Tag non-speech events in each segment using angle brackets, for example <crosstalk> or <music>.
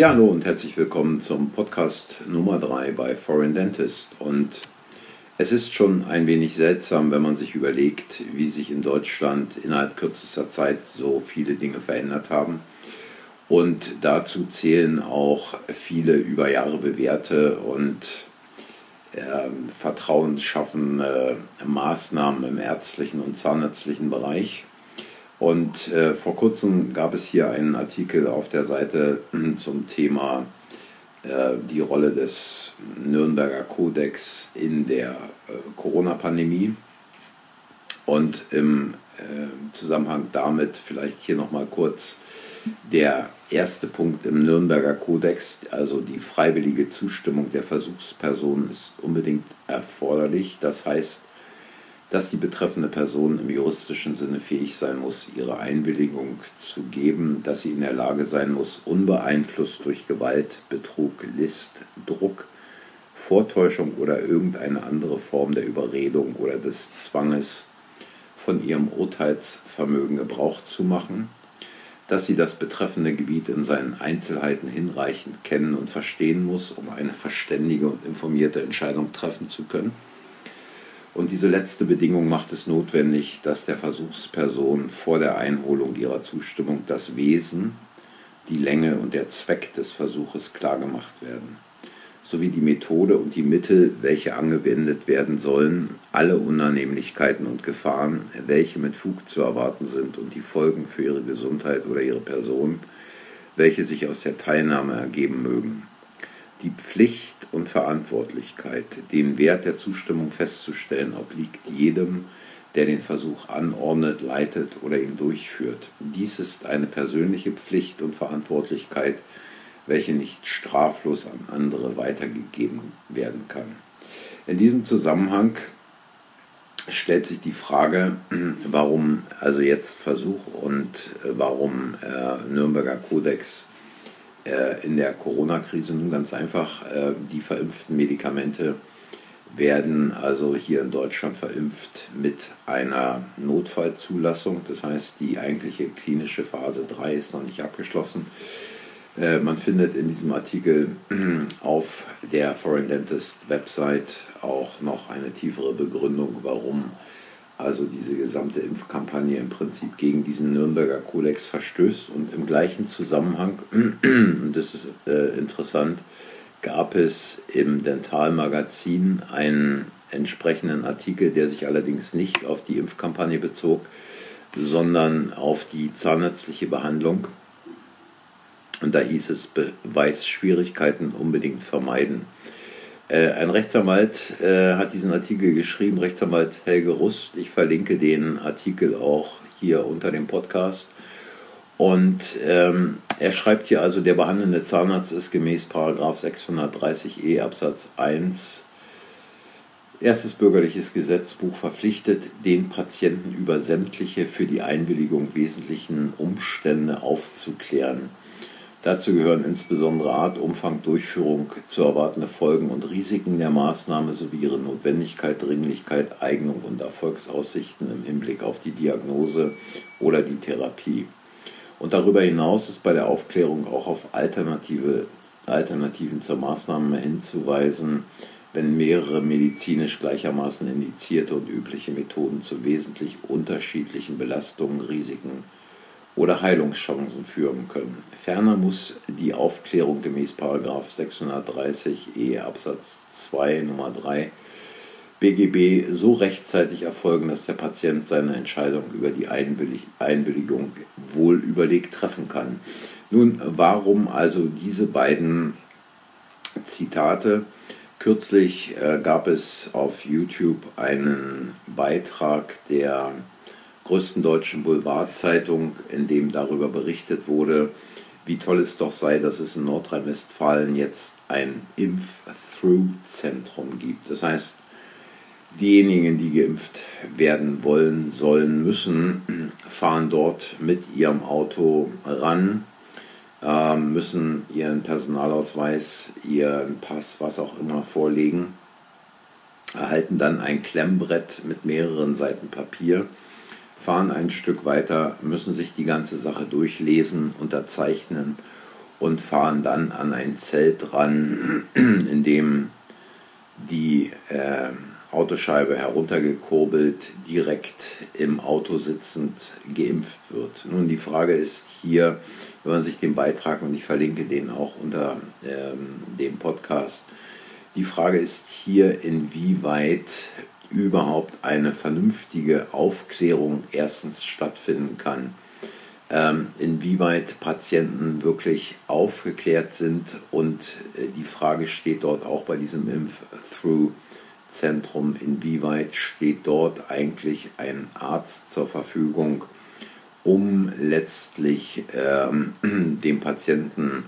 Ja, hallo und herzlich willkommen zum Podcast Nummer 3 bei Foreign Dentist. Und es ist schon ein wenig seltsam, wenn man sich überlegt, wie sich in Deutschland innerhalb kürzester Zeit so viele Dinge verändert haben. Und dazu zählen auch viele über Jahre bewährte und äh, vertrauensschaffende Maßnahmen im ärztlichen und zahnärztlichen Bereich. Und äh, vor kurzem gab es hier einen Artikel auf der Seite hm, zum Thema äh, die Rolle des Nürnberger Kodex in der äh, Corona-Pandemie. Und im äh, Zusammenhang damit vielleicht hier nochmal kurz der erste Punkt im Nürnberger Kodex, also die freiwillige Zustimmung der Versuchsperson ist unbedingt erforderlich. Das heißt, dass die betreffende Person im juristischen Sinne fähig sein muss, ihre Einwilligung zu geben, dass sie in der Lage sein muss, unbeeinflusst durch Gewalt, Betrug, List, Druck, Vortäuschung oder irgendeine andere Form der Überredung oder des Zwanges von ihrem Urteilsvermögen Gebrauch zu machen, dass sie das betreffende Gebiet in seinen Einzelheiten hinreichend kennen und verstehen muss, um eine verständige und informierte Entscheidung treffen zu können, und diese letzte Bedingung macht es notwendig, dass der Versuchsperson vor der Einholung ihrer Zustimmung das Wesen, die Länge und der Zweck des Versuches klargemacht werden, sowie die Methode und die Mittel, welche angewendet werden sollen, alle Unannehmlichkeiten und Gefahren, welche mit Fug zu erwarten sind und die Folgen für ihre Gesundheit oder ihre Person, welche sich aus der Teilnahme ergeben mögen die Pflicht und Verantwortlichkeit, den Wert der Zustimmung festzustellen, obliegt jedem, der den Versuch anordnet, leitet oder ihn durchführt. Dies ist eine persönliche Pflicht und Verantwortlichkeit, welche nicht straflos an andere weitergegeben werden kann. In diesem Zusammenhang stellt sich die Frage, warum also jetzt Versuch und äh, warum äh, Nürnberger Kodex in der Corona-Krise nun ganz einfach. Äh, die verimpften Medikamente werden also hier in Deutschland verimpft mit einer Notfallzulassung. Das heißt, die eigentliche klinische Phase 3 ist noch nicht abgeschlossen. Äh, man findet in diesem Artikel <clears throat> auf der Foreign Dentist Website auch noch eine tiefere Begründung, warum also diese gesamte Impfkampagne im Prinzip gegen diesen Nürnberger Kodex verstößt. Und im gleichen Zusammenhang, <clears throat> und das ist äh, interessant, gab es im Dentalmagazin einen entsprechenden Artikel, der sich allerdings nicht auf die Impfkampagne bezog, sondern auf die zahnärztliche Behandlung. Und da hieß es, Beweisschwierigkeiten unbedingt vermeiden. Äh, ein Rechtsanwalt äh, hat diesen Artikel geschrieben, Rechtsanwalt Helge Rust. Ich verlinke den Artikel auch hier unter dem Podcast. Und ähm, er schreibt hier also, der behandelnde Zahnarzt ist gemäß 630e Absatz 1 erstes bürgerliches Gesetzbuch verpflichtet, den Patienten über sämtliche für die Einwilligung wesentlichen Umstände aufzuklären. Dazu gehören insbesondere Art, Umfang, Durchführung, zu erwartende Folgen und Risiken der Maßnahme sowie ihre Notwendigkeit, Dringlichkeit, Eignung und Erfolgsaussichten im Hinblick auf die Diagnose oder die Therapie. Und darüber hinaus ist bei der Aufklärung auch auf alternative, Alternativen zur Maßnahme hinzuweisen, wenn mehrere medizinisch gleichermaßen indizierte und übliche Methoden zu wesentlich unterschiedlichen Belastungen, Risiken oder Heilungschancen führen können. Ferner muss die Aufklärung gemäß 630e Absatz 2 Nummer 3 BGB so rechtzeitig erfolgen, dass der Patient seine Entscheidung über die Einwilligung wohl überlegt treffen kann. Nun, warum also diese beiden Zitate? Kürzlich äh, gab es auf YouTube einen Beitrag der größten deutschen Boulevardzeitung, in dem darüber berichtet wurde, wie toll es doch sei, dass es in Nordrhein-Westfalen jetzt ein Impf-Through-Zentrum gibt. Das heißt, diejenigen, die geimpft werden wollen, sollen, müssen, fahren dort mit ihrem Auto ran, äh, müssen ihren Personalausweis, ihren Pass, was auch immer vorlegen, erhalten dann ein Klemmbrett mit mehreren Seiten Papier fahren ein Stück weiter, müssen sich die ganze Sache durchlesen, unterzeichnen und fahren dann an ein Zelt ran, <clears throat> in dem die äh, Autoscheibe heruntergekurbelt, direkt im Auto sitzend geimpft wird. Nun, die Frage ist hier, wenn man sich den Beitrag, und ich verlinke den auch unter ähm, dem Podcast, die Frage ist hier, inwieweit überhaupt eine vernünftige Aufklärung erstens stattfinden kann, ähm, inwieweit Patienten wirklich aufgeklärt sind und äh, die Frage steht dort auch bei diesem Impf-Through-Zentrum, inwieweit steht dort eigentlich ein Arzt zur Verfügung, um letztlich ähm, <clears throat> dem Patienten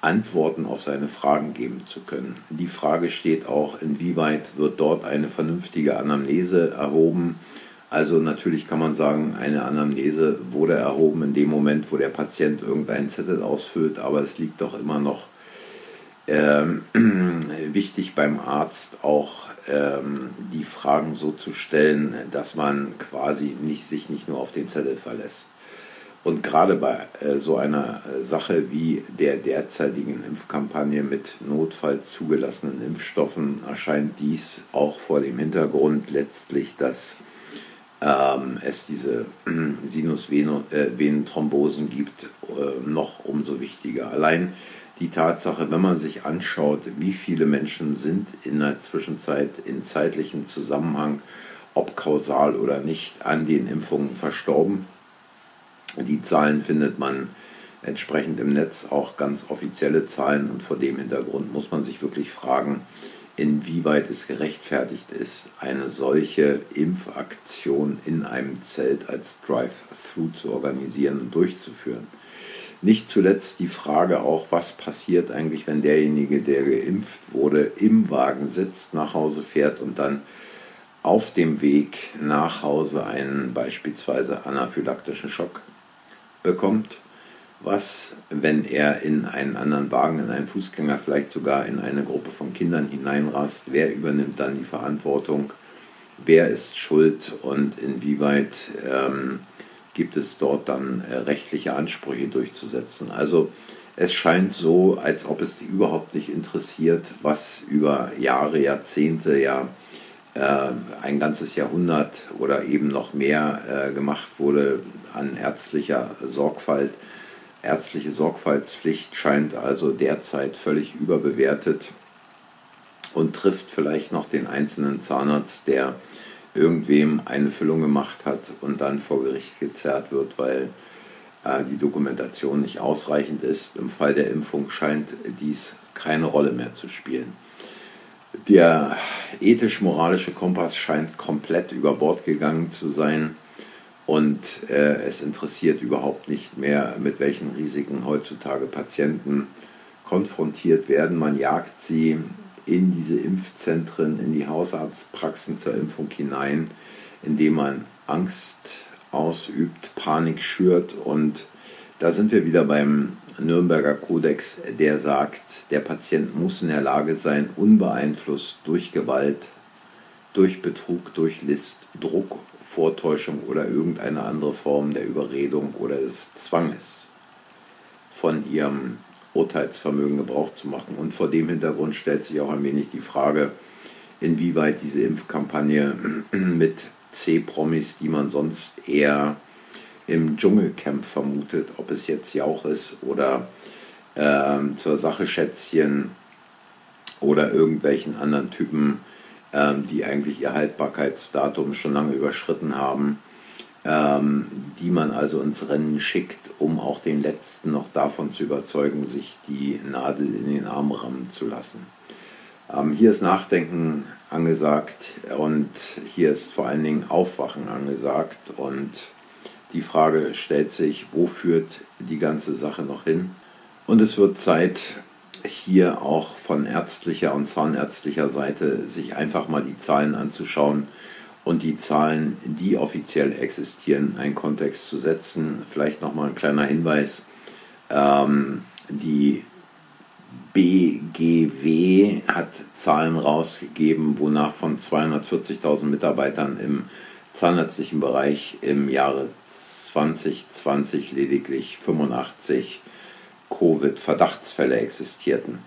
Antworten auf seine Fragen geben zu können. Die Frage steht auch, inwieweit wird dort eine vernünftige Anamnese erhoben. Also natürlich kann man sagen, eine Anamnese wurde erhoben in dem Moment, wo der Patient irgendeinen Zettel ausfüllt, aber es liegt doch immer noch ähm, <clears throat> wichtig beim Arzt auch ähm, die Fragen so zu stellen, dass man quasi nicht, sich nicht nur auf den Zettel verlässt. Und gerade bei äh, so einer äh, Sache wie der derzeitigen Impfkampagne mit notfall zugelassenen Impfstoffen erscheint dies auch vor dem Hintergrund letztlich, dass ähm, es diese äh, Sinusvenenthrombosen gibt, äh, noch umso wichtiger. Allein die Tatsache, wenn man sich anschaut, wie viele Menschen sind in der Zwischenzeit in zeitlichem Zusammenhang, ob kausal oder nicht, an den Impfungen verstorben, die Zahlen findet man entsprechend im Netz, auch ganz offizielle Zahlen. Und vor dem Hintergrund muss man sich wirklich fragen, inwieweit es gerechtfertigt ist, eine solche Impfaktion in einem Zelt als Drive-Thru zu organisieren und durchzuführen. Nicht zuletzt die Frage auch, was passiert eigentlich, wenn derjenige, der geimpft wurde, im Wagen sitzt, nach Hause fährt und dann auf dem Weg nach Hause einen beispielsweise anaphylaktischen Schock bekommt. Was, wenn er in einen anderen Wagen, in einen Fußgänger, vielleicht sogar in eine Gruppe von Kindern hineinrast? Wer übernimmt dann die Verantwortung? Wer ist schuld und inwieweit ähm, gibt es dort dann äh, rechtliche Ansprüche durchzusetzen? Also es scheint so, als ob es die überhaupt nicht interessiert, was über Jahre, Jahrzehnte, ja ein ganzes Jahrhundert oder eben noch mehr äh, gemacht wurde an ärztlicher Sorgfalt. Ärztliche Sorgfaltspflicht scheint also derzeit völlig überbewertet und trifft vielleicht noch den einzelnen Zahnarzt, der irgendwem eine Füllung gemacht hat und dann vor Gericht gezerrt wird, weil äh, die Dokumentation nicht ausreichend ist. Im Fall der Impfung scheint dies keine Rolle mehr zu spielen. Der ethisch-moralische Kompass scheint komplett über Bord gegangen zu sein und äh, es interessiert überhaupt nicht mehr, mit welchen Risiken heutzutage Patienten konfrontiert werden. Man jagt sie in diese Impfzentren, in die Hausarztpraxen zur Impfung hinein, indem man Angst ausübt, Panik schürt und da sind wir wieder beim Nürnberger Kodex, der sagt, der Patient muss in der Lage sein, unbeeinflusst durch Gewalt, durch Betrug, durch List, Druck, Vortäuschung oder irgendeine andere Form der Überredung oder des Zwanges von ihrem Urteilsvermögen Gebrauch zu machen. Und vor dem Hintergrund stellt sich auch ein wenig die Frage, inwieweit diese Impfkampagne <clears throat> mit C-Promis, die man sonst eher im Dschungelcamp vermutet, ob es jetzt Jauch ist oder äh, zur Sache Schätzchen oder irgendwelchen anderen Typen, äh, die eigentlich ihr Haltbarkeitsdatum schon lange überschritten haben, ähm, die man also ins Rennen schickt, um auch den Letzten noch davon zu überzeugen, sich die Nadel in den Arm rammen zu lassen. Ähm, hier ist Nachdenken angesagt und hier ist vor allen Dingen Aufwachen angesagt und die Frage stellt sich, wo führt die ganze Sache noch hin? Und es wird Zeit, hier auch von ärztlicher und zahnärztlicher Seite sich einfach mal die Zahlen anzuschauen und die Zahlen, die offiziell existieren, in einen Kontext zu setzen. Vielleicht nochmal ein kleiner Hinweis. Ähm, die BGW hat Zahlen rausgegeben, wonach von 240.000 Mitarbeitern im zahnärztlichen Bereich im Jahre 2020 lediglich 85 Covid-Verdachtsfälle existierten.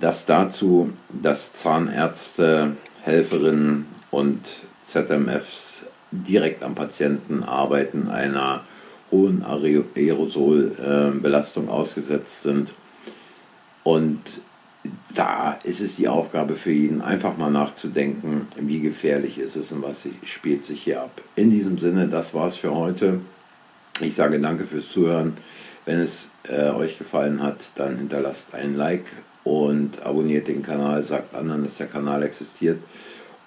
Das dazu, dass Zahnärzte, Helferinnen und ZMFs direkt am Patienten arbeiten, einer hohen Aerosolbelastung ausgesetzt sind. Und da ist es die Aufgabe für jeden, einfach mal nachzudenken, wie gefährlich ist es und was spielt sich hier ab. In diesem Sinne, das war's für heute. Ich sage danke fürs Zuhören. Wenn es äh, euch gefallen hat, dann hinterlasst einen Like und abonniert den Kanal, sagt anderen, dass der Kanal existiert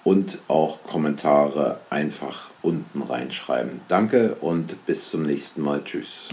und auch Kommentare einfach unten reinschreiben. Danke und bis zum nächsten Mal. Tschüss.